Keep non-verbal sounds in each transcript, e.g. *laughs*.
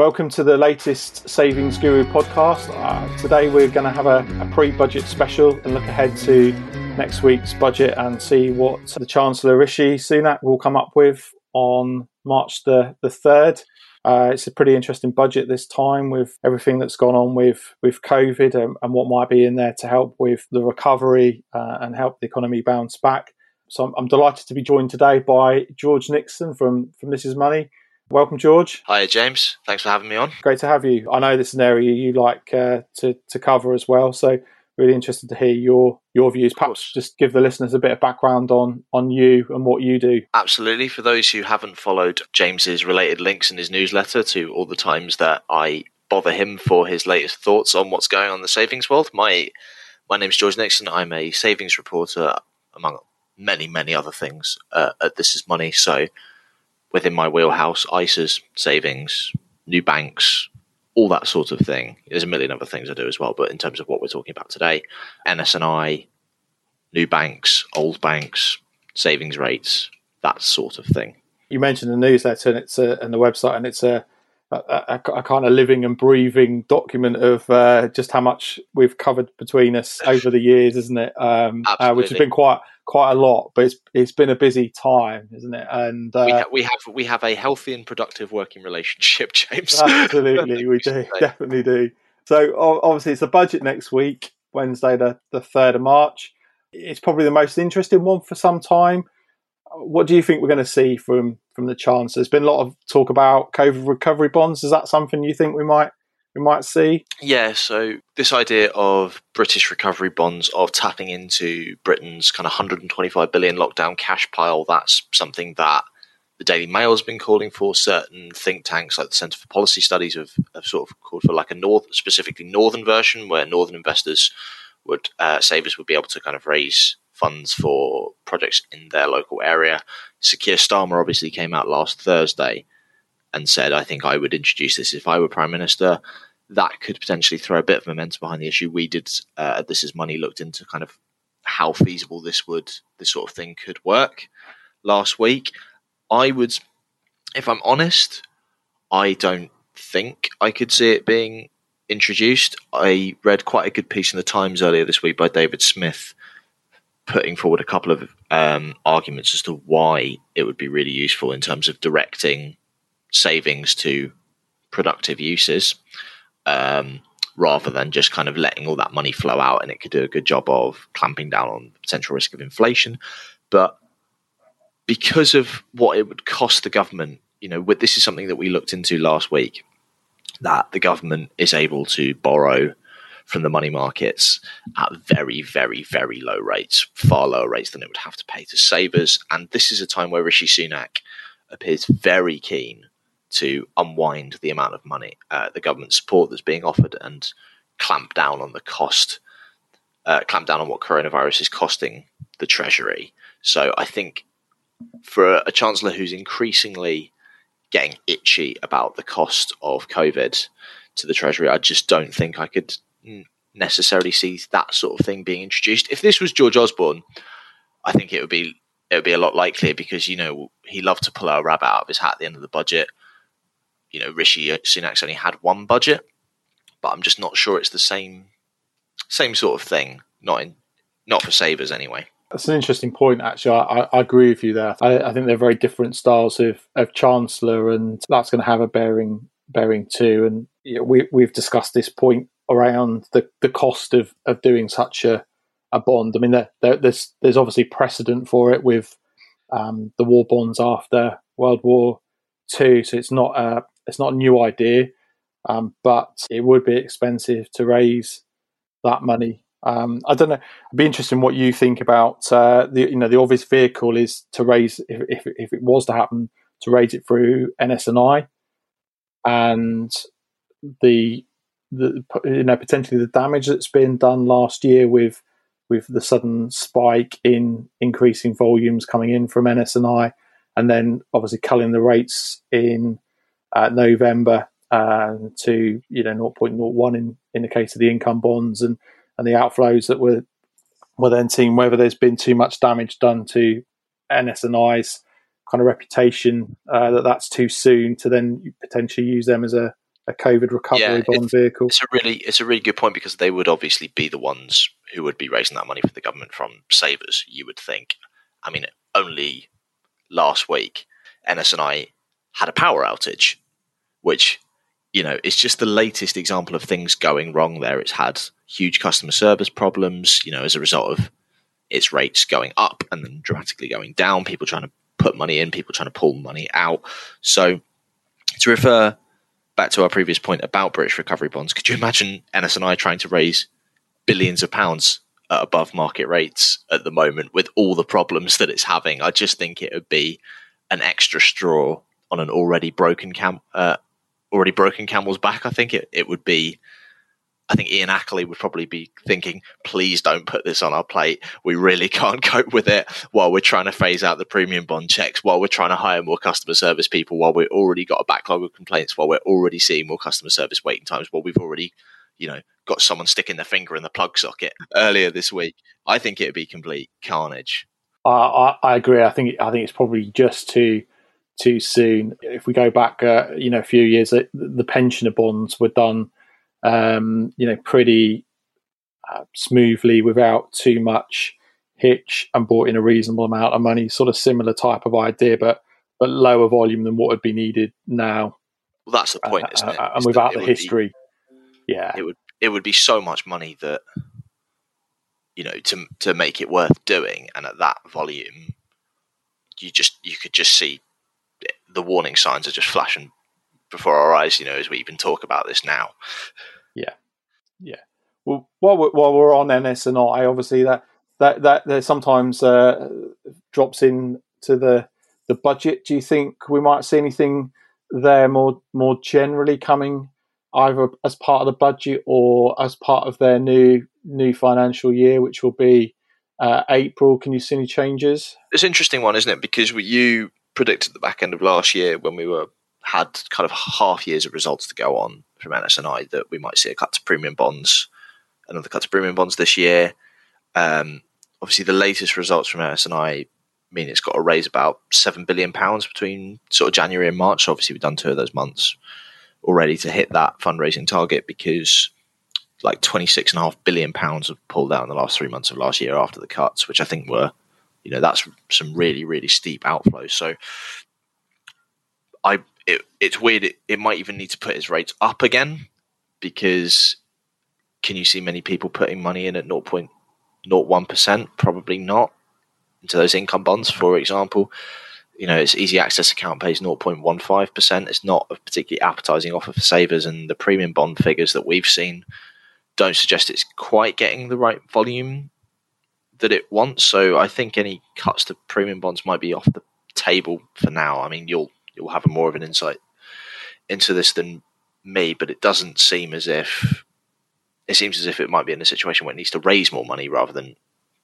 Welcome to the latest Savings Guru podcast. Uh, today we're going to have a, a pre budget special and look ahead to next week's budget and see what the Chancellor Rishi Sunak will come up with on March the, the 3rd. Uh, it's a pretty interesting budget this time with everything that's gone on with, with COVID and, and what might be in there to help with the recovery uh, and help the economy bounce back. So I'm, I'm, delighted to be joined today by George Nixon from, from This Is Money. Welcome, George. Hi, James. Thanks for having me on. Great to have you. I know this is an area you like uh, to, to cover as well. So really interested to hear your your views. Perhaps just give the listeners a bit of background on on you and what you do. Absolutely. For those who haven't followed James's related links in his newsletter to all the times that I bother him for his latest thoughts on what's going on in the savings world, my my name's George Nixon. I'm a savings reporter among many many other things uh, at This Is Money. So within my wheelhouse, ISAs, savings, new banks, all that sort of thing. There's a million other things I do as well, but in terms of what we're talking about today, NS&I, new banks, old banks, savings rates, that sort of thing. You mentioned the newsletter and it's a, and the website, and it's a a, a, a, kind of living and breathing document of uh, just how much we've covered between us over the years, isn't it? Um, uh, which has been quite quite a lot, but it's it's been a busy time, isn't it? And uh, we, ha- we, have we have a healthy and productive working relationship, *laughs* James. Absolutely, we *laughs* do, definitely do. So obviously, it's the budget next week, Wednesday, the the third of March. It's probably the most interesting one for some time what do you think we're going to see from from the chance? There's been a lot of talk about COVID recovery bonds. Is that something you think we might we might see? Yeah. So this idea of British recovery bonds of tapping into Britain's kind of 125 billion lockdown cash pile. That's something that the Daily Mail has been calling for. Certain think tanks like the Centre for Policy Studies have, have sort of called for like a north, specifically northern version, where northern investors would uh, savers would be able to kind of raise funds for projects in their local area. Sir Keir Starmer obviously came out last Thursday and said, I think I would introduce this if I were Prime Minister. That could potentially throw a bit of momentum behind the issue. We did, uh, This Is Money, looked into kind of how feasible this would, this sort of thing could work last week. I would, if I'm honest, I don't think I could see it being introduced. I read quite a good piece in the Times earlier this week by David Smith putting forward a couple of um, arguments as to why it would be really useful in terms of directing savings to productive uses um, rather than just kind of letting all that money flow out. And it could do a good job of clamping down on potential risk of inflation. But because of what it would cost the government, you know, this is something that we looked into last week that the government is able to borrow from the money markets at very, very, very low rates, far lower rates than it would have to pay to savers. And this is a time where Rishi Sunak appears very keen to unwind the amount of money, uh, the government support that's being offered, and clamp down on the cost, uh, clamp down on what coronavirus is costing the Treasury. So I think for a, a chancellor who's increasingly getting itchy about the cost of COVID to the Treasury, I just don't think I could necessarily see that sort of thing being introduced. If this was George Osborne, I think it would be it would be a lot likelier because you know he loved to pull a rabbit out of his hat at the end of the budget. You know, Rishi Sunak's only had one budget, but I'm just not sure it's the same same sort of thing. Not in not for savers anyway. That's an interesting point. Actually, I, I agree with you there. I, I, think they're very different styles of, of chancellor, and that's going to have a bearing bearing too. And we we've discussed this point around the, the cost of, of doing such a, a bond. I mean, there, there, there's there's obviously precedent for it with um, the war bonds after World War Two, so it's not a it's not a new idea, um, but it would be expensive to raise that money. Um, I don't know. I'd be interested in what you think about uh, the you know the obvious vehicle is to raise if, if if it was to happen to raise it through NS&I, and the the you know potentially the damage that's been done last year with with the sudden spike in increasing volumes coming in from NS&I, and then obviously culling the rates in uh, November uh, to you know 0.01 in in the case of the income bonds and and the outflows that were were then seeing whether there's been too much damage done to NS&I's kind of reputation uh, that that's too soon to then potentially use them as a a COVID recovery Yeah, bond vehicle. It's a really it's a really good point because they would obviously be the ones who would be raising that money for the government from savers. You would think. I mean, only last week, NS&I had a power outage, which you know is just the latest example of things going wrong. There, it's had huge customer service problems. You know, as a result of its rates going up and then dramatically going down. People trying to put money in, people trying to pull money out. So, to refer back to our previous point about British recovery bonds, could you imagine NS&I trying to raise billions of pounds at above market rates at the moment with all the problems that it's having? I just think it would be an extra straw on an already broken cam, uh, already broken camel's back. I think it, it would be. I think Ian Ackerley would probably be thinking, please don't put this on our plate. We really can't *laughs* cope with it while we're trying to phase out the premium bond checks, while we're trying to hire more customer service people, while we've already got a backlog of complaints, while we're already seeing more customer service waiting times, while we've already, you know, got someone sticking their finger in the plug socket earlier this week. I think it would be complete carnage. I, I, I agree. I think I think it's probably just too too soon. If we go back, uh, you know, a few years, the pensioner bonds were done um, you know, pretty uh, smoothly without too much hitch and brought in a reasonable amount of money. Sort of similar type of idea, but but lower volume than what would be needed now. Well, that's the point, isn't it? Uh, and without the history, be, yeah, it would it would be so much money that you know to to make it worth doing, and at that volume, you just you could just see the warning signs are just flashing before our eyes, you know, as we even talk about this now. Yeah, yeah. Well, while we're, while we're on NS and I, obviously that that that there sometimes uh, drops in to the the budget. Do you think we might see anything there more more generally coming either as part of the budget or as part of their new new financial year, which will be uh, April? Can you see any changes? It's an interesting one, isn't it? Because you predicted the back end of last year when we were had kind of half years of results to go on from NS&I that we might see a cut to premium bonds, another cut to premium bonds this year. Um, obviously, the latest results from NS&I mean it's got to raise about seven billion pounds between sort of January and March. So obviously, we've done two of those months already to hit that fundraising target because like twenty six and a half billion pounds have pulled out in the last three months of last year after the cuts, which I think were, you know, that's some really really steep outflows. So I it, it's weird. It, it might even need to put its rates up again because can you see many people putting money in at 0.01%? Probably not. Into those income bonds, for example. You know, its easy access account pays 0.15%. It's not a particularly appetizing offer for savers, and the premium bond figures that we've seen don't suggest it's quite getting the right volume that it wants. So I think any cuts to premium bonds might be off the table for now. I mean, you'll you'll have more of an insight into this than me, but it doesn't seem as if it seems as if it might be in a situation where it needs to raise more money rather than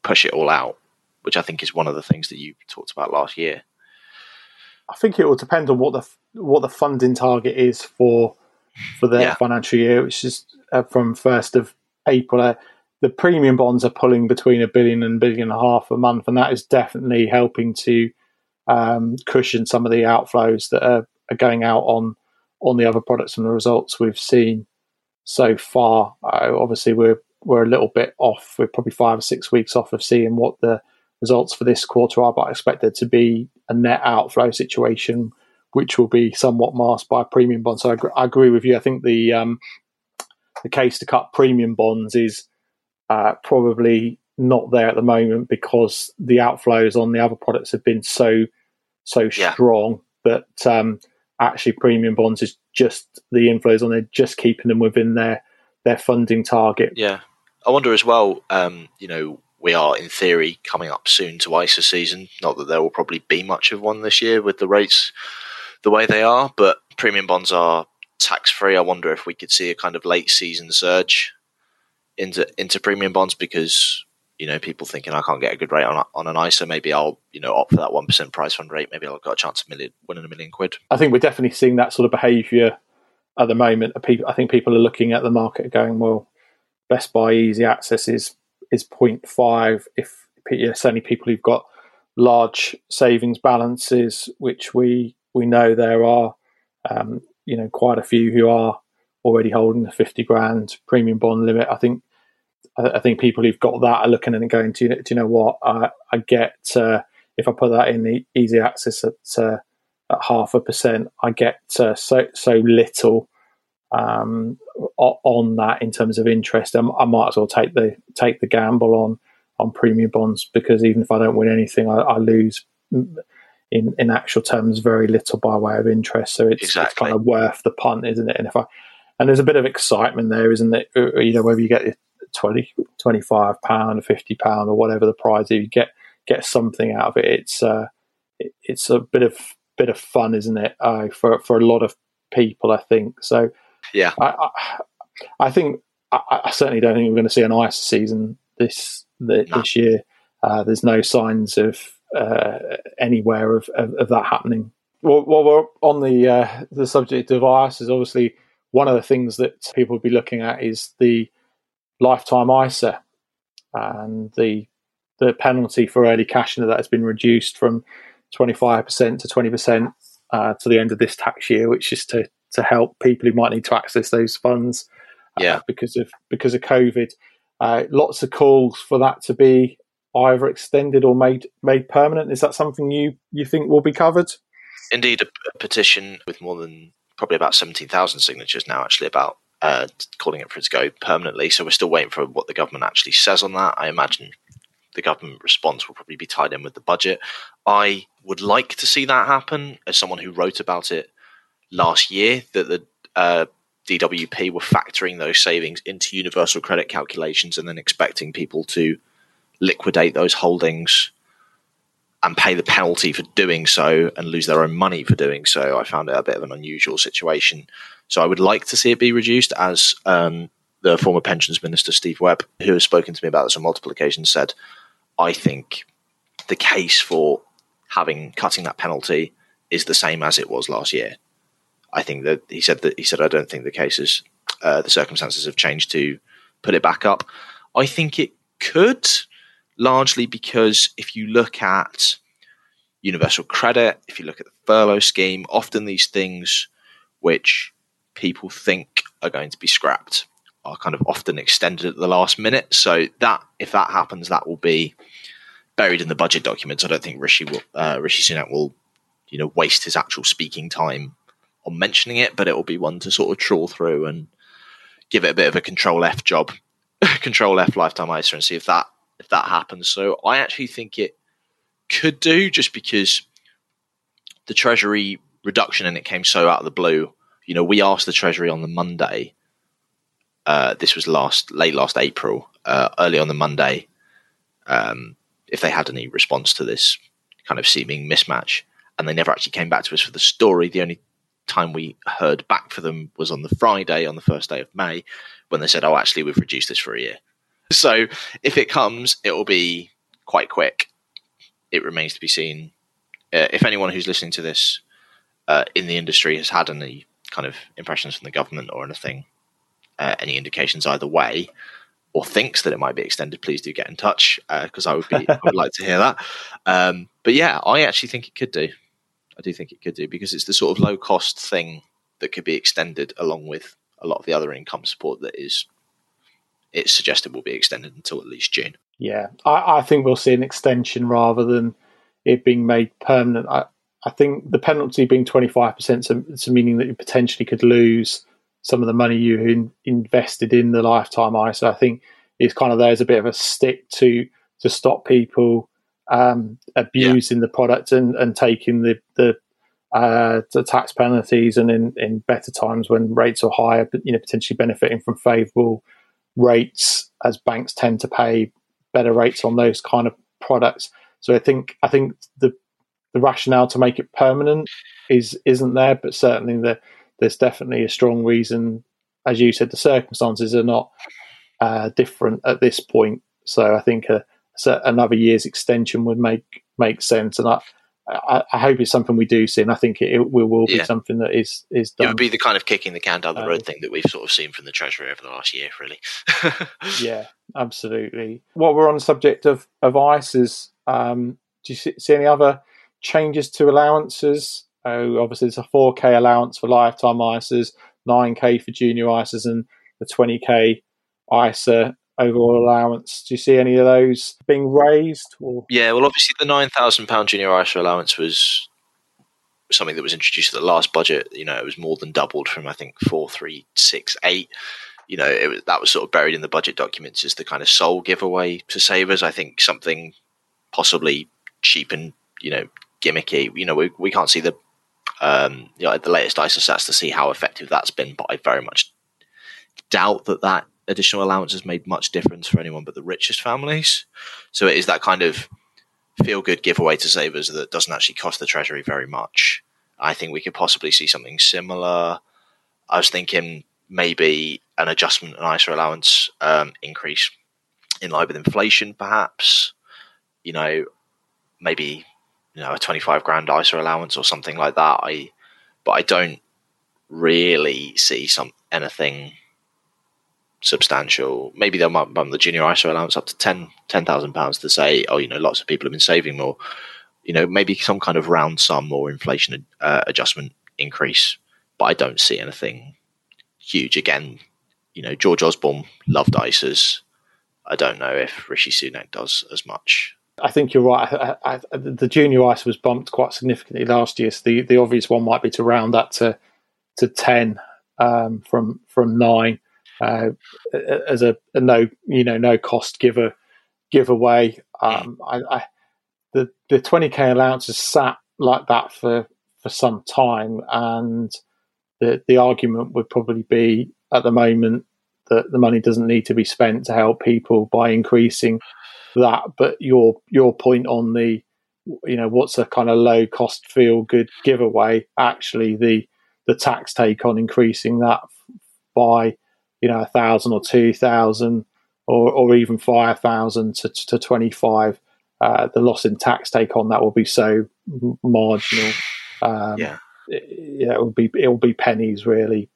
push it all out, which I think is one of the things that you talked about last year. I think it will depend on what the what the funding target is for for their yeah. financial year, which is uh, from first of April. Uh, the premium bonds are pulling between a billion and billion and a half a month, and that is definitely helping to um, cushion some of the outflows that are, are, going out on on the other products and the results we've seen so far. Uh, obviously, we're we're a little bit off. We're probably five or six weeks off of seeing what the results for this quarter are, but I expect there to be a net outflow situation, which will be somewhat masked by premium bonds. So I, I agree with you. I think the um, the case to cut premium bonds is uh, probably not there at the moment because the outflows on the other products have been so so yeah. strong that um, actually premium bonds is just the inflows on there, just keeping them within their their funding target. Yeah, I wonder as well. Um, you know, we are in theory coming up soon to ISA season. Not that there will probably be much of one this year with the rates the way they are, but premium bonds are tax free. I wonder if we could see a kind of late season surge into into premium bonds because you know, people thinking I can't get a good rate on on an ISA, maybe I'll you know opt for that one percent prize fund rate. Maybe I've got a chance of million, winning a million quid. I think we're definitely seeing that sort of behaviour at the moment. I think people are looking at the market going, well, Best Buy Easy Access is is 0.5. If certainly people who've got large savings balances, which we we know there are, um, you know, quite a few who are already holding the 50 grand premium bond limit. I think I, think people who've got that are looking and going, do you, do you know what? I, I get uh, if I put that in the easy access at uh, at half a percent, I get uh, so so little um, on that in terms of interest. I, I, might as well take the take the gamble on on premium bonds because even if I don't win anything, I, I lose in in actual terms very little by way of interest. So it's, exactly. it's kind of worth the punt, isn't it? And if I and there's a bit of excitement there, isn't it? Uh, you know, whether you get 20, 25 pound or 50 pound or whatever the prize is, you get, get something out of it. It's, uh, it, it's a bit of, bit of fun, isn't it? Uh, for, for a lot of people, I think. So, yeah, I, I, I think, I, I, certainly don't think we're going to see an ISA season this, the, no. this year. Uh, there's no signs of, uh, anywhere of, of, of, that happening. Well, while we're on the uh, the subject of ISA, is obviously one of the things that people will be looking at is the lifetime ISA and the the penalty for early cashing into that has been reduced from 25% to 20% uh, to the end of this tax year, which is to to help people who might need to access those funds uh, yeah. because of because of COVID. Uh, lots of calls for that to be either extended or made made permanent. Is that something you you think will be covered? Indeed, a, a petition with more than probably about 17,000 signatures now, actually, about uh, calling it for it to go permanently. So we're still waiting for what the government actually says on that. I imagine the government response will probably be tied in with the budget. I would like to see that happen as someone who wrote about it last year, that the uh, DWP were factoring those savings into universal credit calculations and then expecting people to liquidate those holdings and pay the penalty for doing so and lose their own money for doing so. I found it a bit of an unusual situation. So I would like to see it be reduced, as um, the former pensions minister Steve Webb, who has spoken to me about this on multiple occasions, said. I think the case for having cutting that penalty is the same as it was last year. I think that he said that he said I don't think the cases, uh, the circumstances have changed to put it back up. I think it could largely because if you look at universal credit, if you look at the furlough scheme, often these things which people think are going to be scrapped are kind of often extended at the last minute. So that if that happens, that will be buried in the budget documents. I don't think Rishi will, uh, Rishi Sunak will, you know, waste his actual speaking time on mentioning it, but it will be one to sort of trawl through and give it a bit of a control F job, *laughs* control F lifetime ISA, and see if that if that happens. So I actually think it could do just because the Treasury reduction and it came so out of the blue. You know, we asked the Treasury on the Monday. Uh, this was last late last April, uh, early on the Monday, um, if they had any response to this kind of seeming mismatch, and they never actually came back to us for the story. The only time we heard back for them was on the Friday, on the first day of May, when they said, "Oh, actually, we've reduced this for a year." So if it comes, it will be quite quick. It remains to be seen. Uh, if anyone who's listening to this uh, in the industry has had any kind of impressions from the government or anything, uh, any indications either way, or thinks that it might be extended, please do get in touch because uh, I would be I would like to hear that. Um, but yeah, I actually think it could do. I do think it could do because it's the sort of low cost thing that could be extended along with a lot of the other income support that is it's suggested will be extended until at least June. Yeah, I, I think we'll see an extension rather than it being made permanent. I, I think the penalty being 25%, so, so meaning that you potentially could lose some of the money you in, invested in the lifetime ISA, I think is kind of there's a bit of a stick to to stop people um, abusing yeah. the product and, and taking the the, uh, the tax penalties, and in, in better times when rates are higher, you know, potentially benefiting from favourable rates as banks tend to pay better rates on those kind of products. So I think I think the the rationale to make it permanent is isn't there, but certainly the, there's definitely a strong reason. As you said, the circumstances are not uh, different at this point. So I think a, another year's extension would make make sense. And I, I, I, hope it's something we do see, and I think it, it will, be yeah. something that is is done. It would be the kind of kicking the can down the road um, thing that we've sort of seen from the Treasury over the last year, really. *laughs* yeah, absolutely. While we're on the subject of of ISAs, um, do you see, see, any other changes to allowances? Oh, obviously, it's a 4K allowance for lifetime ISAs. 9k for junior ISAs and the 20k ISA overall allowance. Do you see any of those being raised? Or? Yeah, well, obviously the nine thousand pound junior ISA allowance was something that was introduced at the last budget. You know, it was more than doubled from I think four, three, six, eight. You know, it was, that was sort of buried in the budget documents as the kind of sole giveaway to savers. I think something possibly cheap and you know gimmicky. You know, we we can't see the um, you know the latest ISA stats to see how effective that's been, but I very much doubt that that additional allowance has made much difference for anyone but the richest families. So it is that kind of feel good giveaway to savers that doesn't actually cost the treasury very much. I think we could possibly see something similar. I was thinking maybe an adjustment an ISA allowance um, increase in line with inflation, perhaps. You know, maybe you know a twenty five grand ISA allowance or something like that. I, but I don't really see some anything substantial. Maybe they might bump the junior ISA allowance up to ten ten thousand pounds to say, oh, you know, lots of people have been saving more. You know, maybe some kind of round sum or inflation uh, adjustment increase, but I don't see anything huge. Again, you know, George Osborne loved ISAs. I don't know if Rishi Sunak does as much. I think you're right. I, I, the junior ISA was bumped quite significantly last year. So the, the obvious one might be to round that to to ten um, from from nine uh, as a, a, no you know no cost giver giveaway. Um, I, I, the the twenty k allowance has sat like that for for some time, and the the argument would probably be at the moment that the money doesn't need to be spent to help people by increasing that. But your your point on the you know what's a kind of low cost feel good giveaway actually the the tax take on increasing that by you know a thousand or two thousand or, or even five thousand to, to twenty five, uh, the loss in tax take on that will be so marginal. Um, yeah. yeah, it will be it will be pennies really,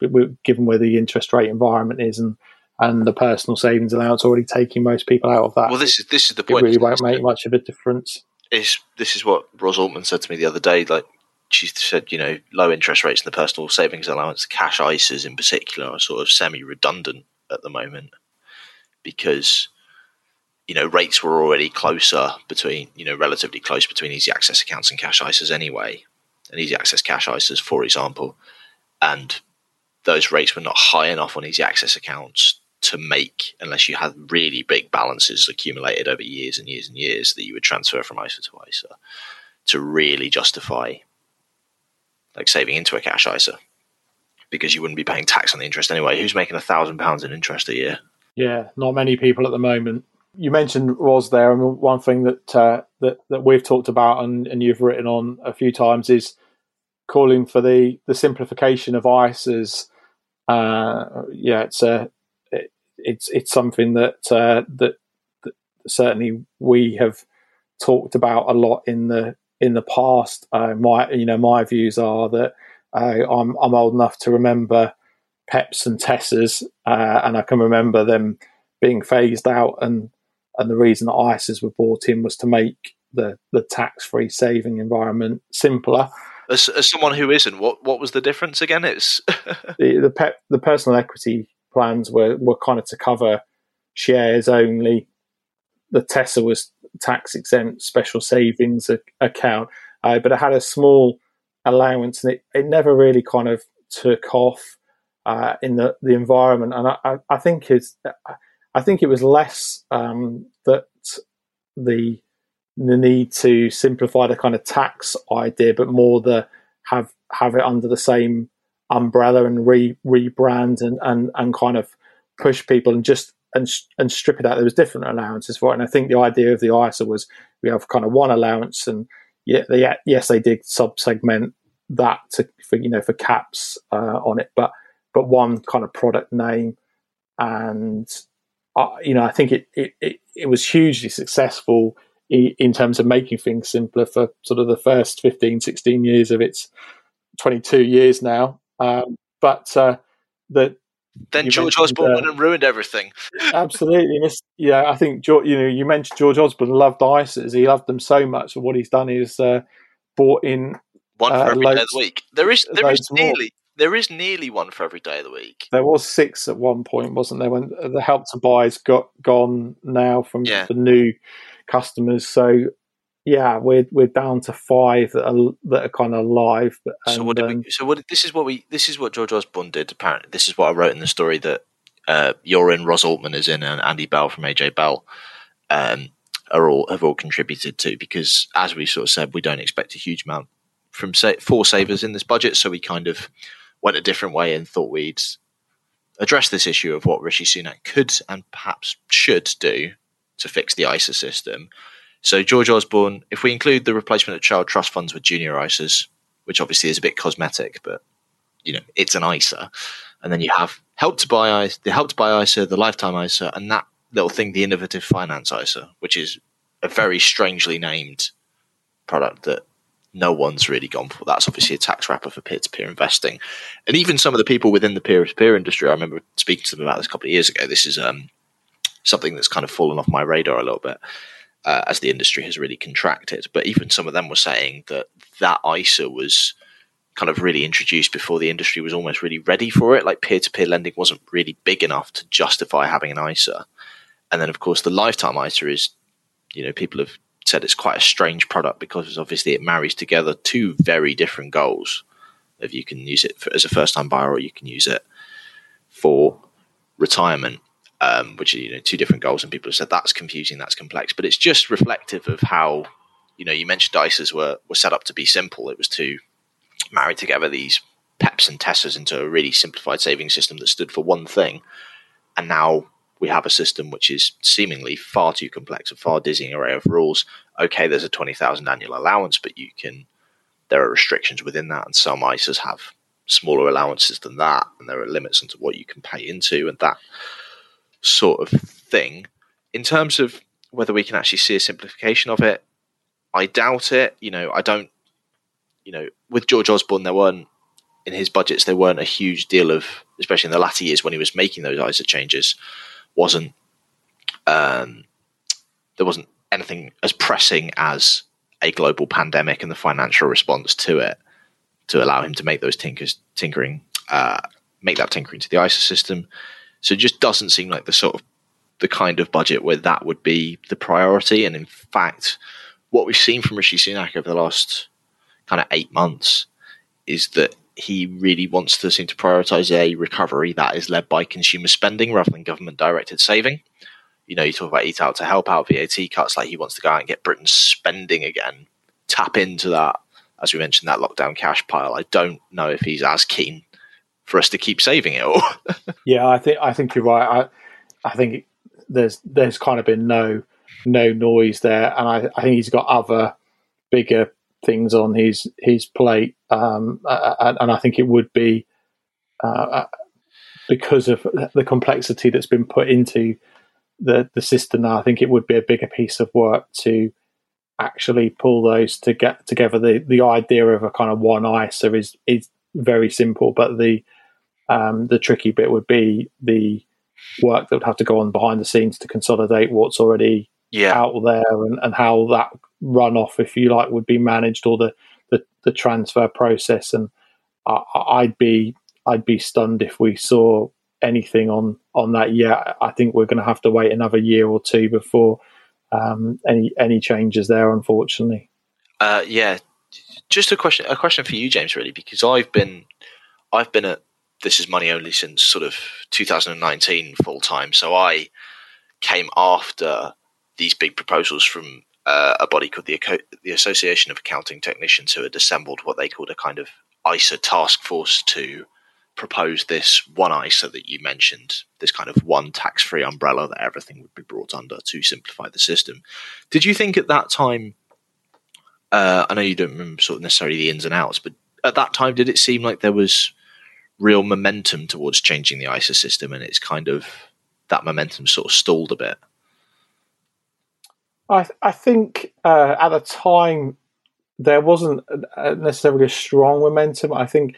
given where the interest rate environment is and and the personal savings allowance already taking most people out of that. Well, this is this is the point. It really won't make much of a difference. Is this is what Ros Altmann said to me the other day? Like she said, you know, low interest rates in the personal savings allowance, cash ISAs in particular, are sort of semi redundant at the moment because, you know, rates were already closer between, you know, relatively close between easy access accounts and cash ISAs anyway. And easy access cash ISAs, for example, and those rates were not high enough on easy access accounts to make, unless you had really big balances accumulated over years and years and years that you would transfer from ISA to ISA to really justify like saving into a cash ISA because you wouldn't be paying tax on the interest anyway. Who's making a thousand pounds in interest a year? Yeah, not many people at the moment. You mentioned was there, and one thing that uh, that that we've talked about and, and you've written on a few times is calling for the the simplification of ISAs. Uh, yeah, it's a it, it's it's something that, uh, that that certainly we have talked about a lot in the in the past. Uh, my you know my views are that uh, I'm I'm old enough to remember Peps and TESSAs, uh, and I can remember them being phased out, and and the reason that ISAs were brought in was to make the the tax free saving environment simpler. As, as someone who isn't, what what was the difference again? It's *laughs* the the, pe- the personal equity plans were were kind of to cover shares only. The Tesser was tax exempt special savings account, uh, but I had a small allowance, and it, it never really kind of took off uh, in the, the environment. And I, I, think it's I think it was less um, that the the need to simplify the kind of tax idea, but more the have have it under the same umbrella and re rebrand and, and and kind of push people and just and and strip it out. There was different allowances for it, and I think the idea of the ISA was we have kind of one allowance, and yeah, they, yes, they did sub-segment that to, for you know for caps uh, on it, but but one kind of product name, and uh, you know I think it, it it, it was hugely successful in terms of making things simpler for sort of the first 15, 16 years of its 22 years now. Um, but uh, the then you George Osborne uh, went and ruined everything. *laughs* absolutely, yeah. I think you know you mentioned George Osborne loved ISAs. He loved them so much. And what he's done is uh, bought in one for uh, every loads, day of the week. There is there is nearly more. there is nearly one for every day of the week. There was six at one point, wasn't there? When the help to buys got gone now from Yeah. the new customers. So yeah, we're we're down to five that are that are kind of live. But, so what did we? So what? This is what we. This is what George Osborne did. Apparently, this is what I wrote in the story that uh, you're in, Ros Altmann is in, and Andy Bell from AJ Bell um, are all have all contributed to. Because as we sort of said, we don't expect a huge amount from sa- for savers in this budget, so we kind of went a different way and thought we'd address this issue of what Rishi Sunak could and perhaps should do to fix the ISA system. So George Osborne, if we include the replacement of child trust funds with junior ISAs, which obviously is a bit cosmetic, but you know it's an ISA, and then you have help to buy ISA, the help to buy ISA, the lifetime ISA, and that little thing, the innovative finance ISA, which is a very strangely named product that no one's really gone for. That's obviously a tax wrapper for peer-to-peer investing, and even some of the people within the peer-to-peer industry. I remember speaking to them about this a couple of years ago. This is um, something that's kind of fallen off my radar a little bit uh, as the industry has really contracted. But even some of them were saying that that ISA was kind of really introduced before the industry was almost really ready for it. Like peer to peer lending wasn't really big enough to justify having an ISA. And then, of course, the lifetime ISA is, you know, people have said it's quite a strange product because obviously it marries together two very different goals. If you can use it for, as a first time buyer or you can use it for retirement um, which are you know two different goals, and people have said that's confusing, that's complex, but it's just reflective of how you know you mentioned ISAs were were set up to be simple. It was to marry together these PEPs and TESSAs into a really simplified saving system that stood for one thing, and now we have a system which is seemingly far too complex, a far dizzying array of rules. Okay, there's a twenty thousand annual allowance, but you can there are restrictions within that, and some ISAs have smaller allowances than that, and there are limits into what you can pay into, and that sort of thing. In terms of whether we can actually see a simplification of it, I doubt it. You know, I don't. You know, with George Osborne, there weren't in his budgets there weren't a huge deal of, especially in the latter years when he was making those ISA changes, wasn't um, there wasn't anything as pressing as a global pandemic and the financial response to it to allow him to make those tinkers tinkering uh, make that tinkering to the ISA system. So it just doesn't seem like the sort of the kind of budget where that would be the priority. And in fact, what we've seen from Rishi Sunak over the last kind of eight months is that he really wants to seem to prioritize a recovery that is led by consumer spending rather than government directed saving. You know, you talk about eat out to help out VAT cuts, like he wants to go out and get Britain spending again, tap into that, as we mentioned, that lockdown cash pile. I don't know if he's as keen for us to keep saving it all. *laughs* Yeah, I think I think you're right. I I think there's there's kind of been no no noise there, and I, I think he's got other bigger things on his his plate, um, uh, and I think it would be uh, because of the complexity that's been put into the the system. Now, I think it would be a bigger piece of work to actually pull those to get together. The the idea of a kind of one ISA is is very simple, but the um, the tricky bit would be the work that would have to go on behind the scenes to consolidate what's already yeah, out there and, and how that runoff, if you like, would be managed or the, the, the transfer process. And I, I'd be I'd be stunned if we saw anything on on that yet. I think we're going to have to wait another year or two before um, any any changes there. Unfortunately, uh, yeah. Just a question, a question for you, James, really, because I've been, I've been at this is money only since sort of 2019 full time. So I came after these big proposals from uh, a body called the the Association of Accounting Technicians, who had assembled what they called a kind of ISA task force to propose this one ISA that you mentioned, this kind of one tax free umbrella that everything would be brought under to simplify the system. Did you think at that time? Uh, I know you don't remember sort of necessarily the ins and outs, but at that time, did it seem like there was real momentum towards changing the ISA system, and it's kind of that momentum sort of stalled a bit? I I think uh, at the time there wasn't necessarily a strong momentum. I think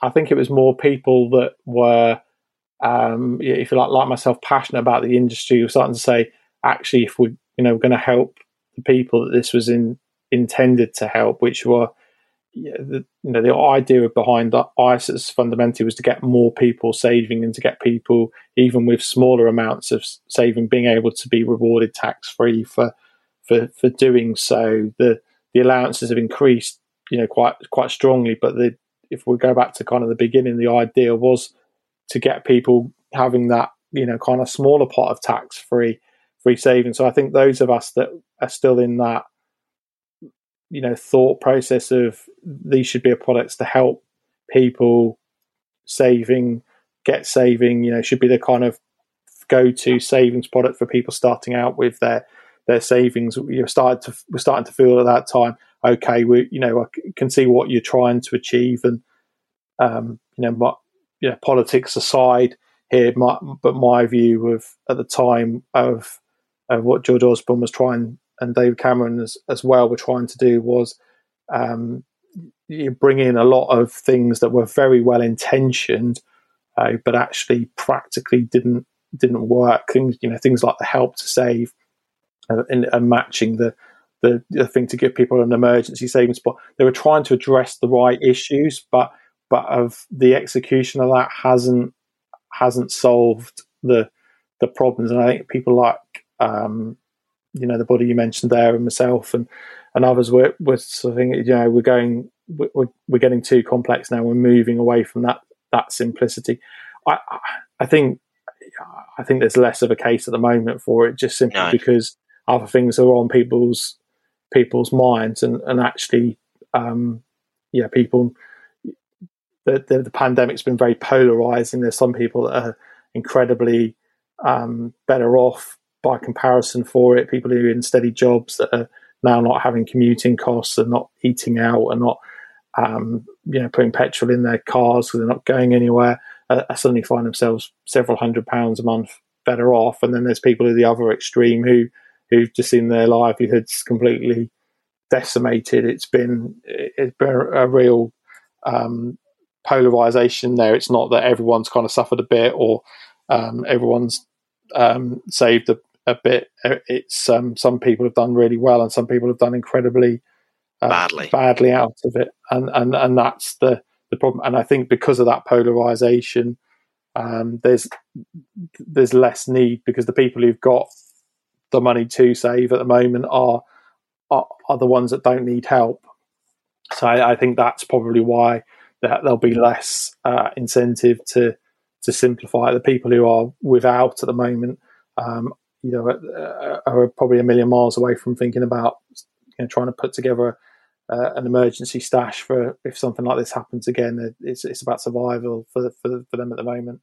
I think it was more people that were, um, if you like, like myself, passionate about the industry. Were starting to say, actually, if we, you know, we're going to help the people that this was in, intended to help, which were, yeah, the, you know the idea behind ISAs fundamentally was to get more people saving and to get people even with smaller amounts of saving being able to be rewarded tax free for for for doing so. The the allowances have increased, you know, quite quite strongly. But the if we go back to kind of the beginning, the idea was to get people having that you know kind of smaller pot of tax free free saving. So I think those of us that are still in that you know thought process of these should be a products to help people saving get saving you know should be the kind of go-to savings product for people starting out with their their savings. You know started to we're starting to feel at that time okay we you know I can see what you're trying to achieve and um, you know my, you know politics aside here my, but my view of at the time of of what George Osborne was trying and David Cameron as, as well were trying to do was um, you bring in a lot of things that were very well intentioned, uh, but actually practically didn't didn't work. Things you know things like the help to save uh, and, and, matching the, the, the thing to give people an emergency savings spot. They were trying to address the right issues, but but of the execution of that hasn't hasn't solved the the problems. And I think people like um, you know the body you mentioned there and myself and and others were were sort of thinking, you know we're going we're, we're getting too complex now we're moving away from that that simplicity i i think i think there's less of a case at the moment for it just simply no. because other things are on people's people's minds and and actually um yeah people the, the, the pandemic's been very polarizing there's some people that are incredibly um, better off by comparison for it. People who are in steady jobs that are now not having commuting costs and not eating out and not um, you know putting petrol in their cars because they're not going anywhere uh, suddenly find themselves several hundred pounds a month better off. And then there's people at the other extreme who who've just seen their livelihoods completely decimated. It's been it's been a real um, polarization there. It's not that everyone's kind of suffered a bit or um, everyone's um, saved a, a bit. Uh, it's um, some people have done really well, and some people have done incredibly uh, badly badly out of it, and and and that's the the problem. And I think because of that polarization, um, there's there's less need because the people who've got the money to save at the moment are are, are the ones that don't need help. So I, I think that's probably why that there'll be less uh, incentive to to simplify. The people who are without at the moment um, you know, uh, are probably a million miles away from thinking about you know, trying to put together uh, an emergency stash for if something like this happens again. It's it's about survival for for, for them at the moment.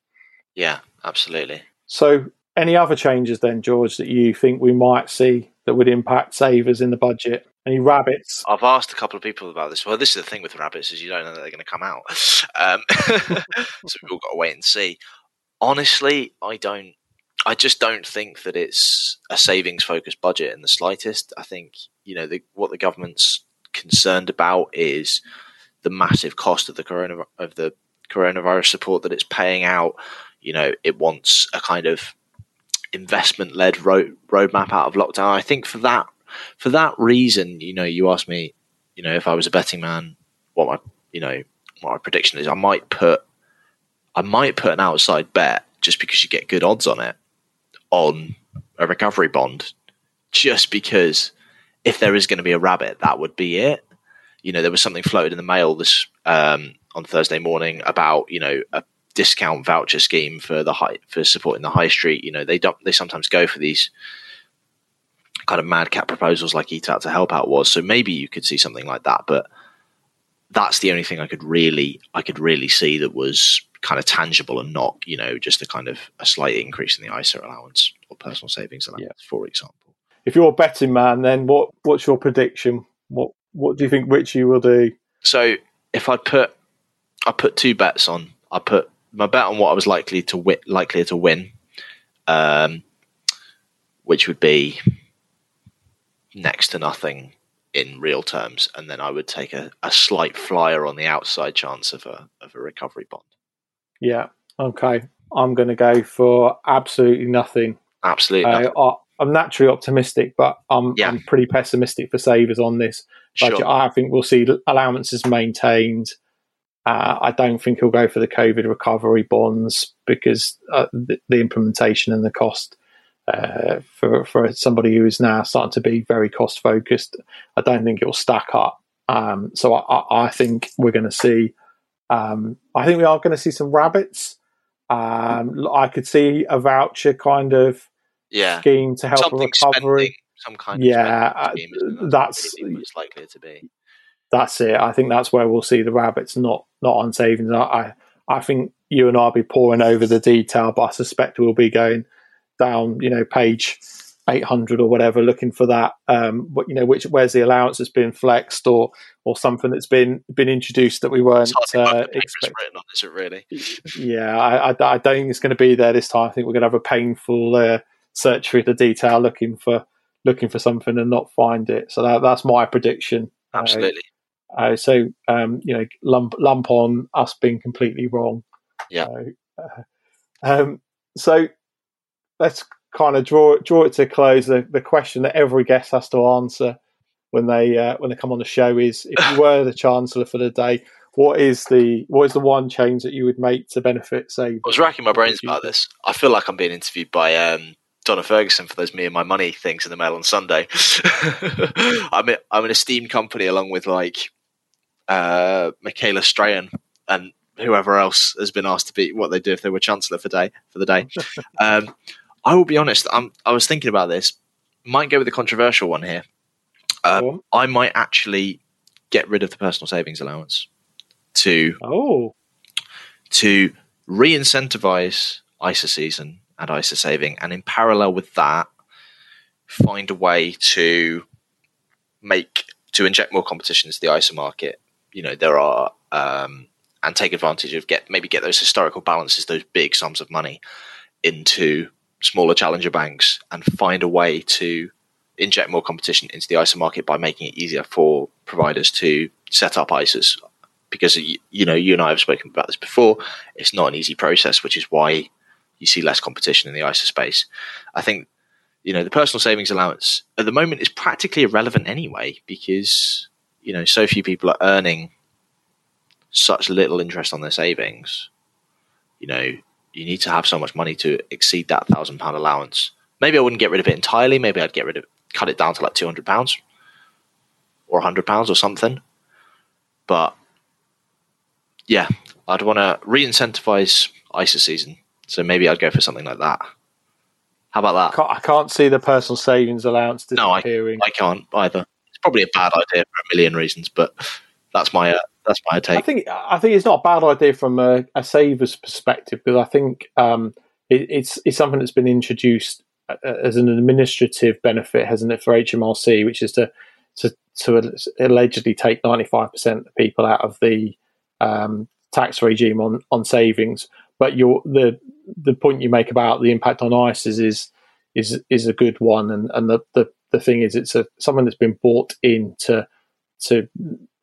Yeah, absolutely. So, any other changes then, George, that you think we might see that would impact savers in the budget? Any rabbits? I've asked a couple of people about this. Well, this is the thing with rabbits is you don't know that they're going to come out, *laughs* um, *laughs* so we've all got to wait and see. Honestly, I don't I just don't think that it's a savings focused budget in the slightest. I think you know the, what the government's concerned about is the massive cost of the corona of the coronavirus support that it's paying out. You know, it wants a kind of investment led road roadmap out of lockdown. I think for that for that reason, you know, you asked me, you know, if I was a betting man, what my you know what my prediction is. I might put I might put an outside bet just because you get good odds on it on a recovery bond just because if there is going to be a rabbit, that would be it. You know, there was something floated in the mail this um, on Thursday morning about you know a discount voucher scheme for the high for supporting the high street. You know, they don't they sometimes go for these kind of madcap proposals like Eat Out to Help Out was. So maybe you could see something like that, but that's the only thing I could really I could really see that was kind of tangible and not, you know, just a kind of a slight increase in the ISA allowance or personal savings allowance, yeah. for example. If you're a betting man, then what what's your prediction? What what do you think Rishi will do? So if I put I put two bets on, I put my bet on what I was likely to win, likely to win, um, which would be next to nothing in real terms, and then I would take a, a slight flyer on the outside chance of a of a recovery bond. Yeah. Okay. I'm going to go for absolutely nothing. Absolutely. Uh, I'm naturally optimistic, but I'm, Yeah. I'm pretty pessimistic for savers on this budget. Sure. I think we'll see allowances maintained. Uh, I don't think he'll go for the COVID recovery bonds because uh, the, the implementation and the cost uh, for for somebody who is now starting to be very cost focused, I don't think it will stack up. Um, so I, I, I think we're going to see. Um, I think we are going to see some rabbits. Um, I could see a voucher kind of Yeah. scheme to help a Something recovery. spending, some kind Yeah, of spending scheme, isn't uh, it? that's- most likely to be. that's it. I think that's where we'll see the rabbits, not not on savings. I I, I think you and I'll be pouring over the detail, but I suspect we'll be going down, you know, page eight hundred or whatever, looking for that. Um, what you know, which where's the allowance that's been flexed or or something that's been been introduced that we weren't uh, uh, expecting. written on, is it really? Yeah, I, I, I don't think it's going to be there this time. I think we're going to have a painful uh, search through the detail, looking for looking for something and not find it. So that, that's my prediction. Uh, Absolutely. uh, so um, you know, lump lump on us being completely wrong. Yeah. Uh, uh, um, so let's kind of draw draw it to a close. The, the question that every guest has to answer when they uh, when they come on the show is: if you were the chancellor for the day, what is the what is the one change that you would make to benefit savings? I was racking my brains about this. I feel like I'm being interviewed by um, Donna Ferguson for those Me and My Money things in the mail on Sunday. *laughs* I'm, in, I'm in a steam company along with like uh, Michaela Strachan and whoever else has been asked to be what they do if they were chancellor for day for the day. *laughs* um, I will be honest. I'm, I was thinking about this. Might go with the controversial one here. Uh, Go. I might actually get rid of the personal savings allowance to Oh, to re-incentivize ISA season and ISA saving, and in parallel with that, find a way to make to inject more competition into the ISA market. You know, there are um, and take advantage of get maybe get those historical balances, those big sums of money into smaller challenger banks, and find a way to inject more competition into the ISA market by making it easier for providers to set up ISAs because you know you and I have spoken about this before. It's not an easy process, which is why you see less competition in the ISA space. I think you know the personal savings allowance at the moment is practically irrelevant anyway because you know so few people are earning such little interest on their savings. You know you need to have so much money to exceed that thousand pound allowance. Maybe I wouldn't get rid of it entirely. Maybe I'd get rid of cut it down to like two hundred pounds or hundred pounds or something. But yeah, I'd want to re-incentivize ISA season. So maybe I'd go for something like that. How about I that? can't, I can't see the personal savings allowance No, I- disappearing. I can't either. It's probably a bad idea for a million reasons, but that's my uh, that's my I think I think it's not a bad idea from a, a saver's perspective because I think um, it, it's it's something that's been introduced uh, as an administrative benefit, hasn't it, for HMRC, which is to to, to allegedly take ninety five percent of people out of the um, tax regime on on savings. But your the the point you make about the impact on ISAs is is is a good one, and and the the, the thing is, it's a something that's been bought in to to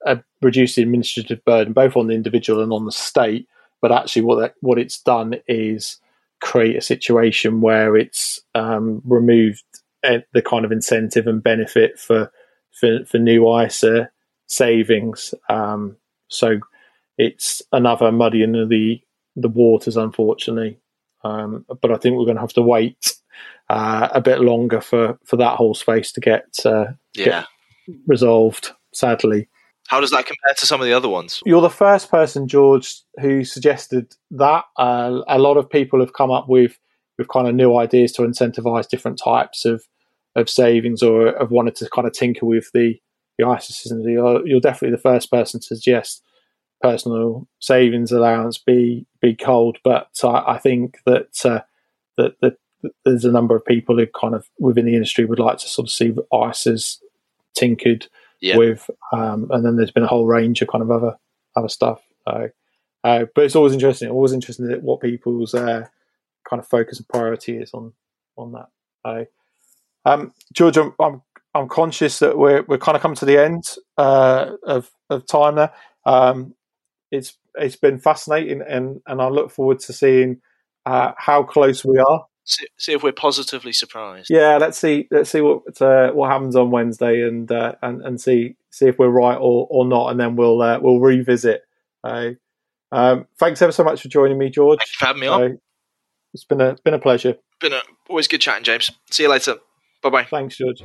uh, reduce the administrative burden both on the individual and on the state. But actually, what that, what it's done is create a situation where it's um, removed uh, the kind of incentive and benefit for for, for new ISA savings. Um, so it's another muddying of the the waters, unfortunately. Um, but I think we're going to have to wait uh, a bit longer for, for that whole space to get uh, yeah. resolved. Sadly, How does that compare to some of the other ones? you're the first person, George, who suggested that. Uh, a lot of people have come up with with kind of new ideas to incentivize different types of of savings, or have wanted to kind of tinker with the the ISA system. You're, you're definitely the first person to suggest personal savings allowance be be cold, but I, I think that uh, that there's a number of people who kind of within the industry would like to sort of see ISAs tinkered Yeah. with, um, and then there's been a whole range of kind of other other stuff. Uh, uh, but it's always interesting. Always interesting that what people's uh, kind of focus and priority is on on that. Uh, um, George, I'm, I'm I'm conscious that we're we're kind of coming to the end uh, of of time there. Um, it's it's been fascinating, and and I look forward to seeing uh, how close we are See, see if we're positively surprised. Yeah, let's see. Let's see what uh, what happens on Wednesday, and uh, and and see see if we're right or, or not, and then we'll uh, we'll revisit. Uh, um, thanks ever so much for joining me, George. Thank you for having me on. it's been a been a pleasure. Been a, always good chatting, James. See you later. Bye bye. Thanks, George.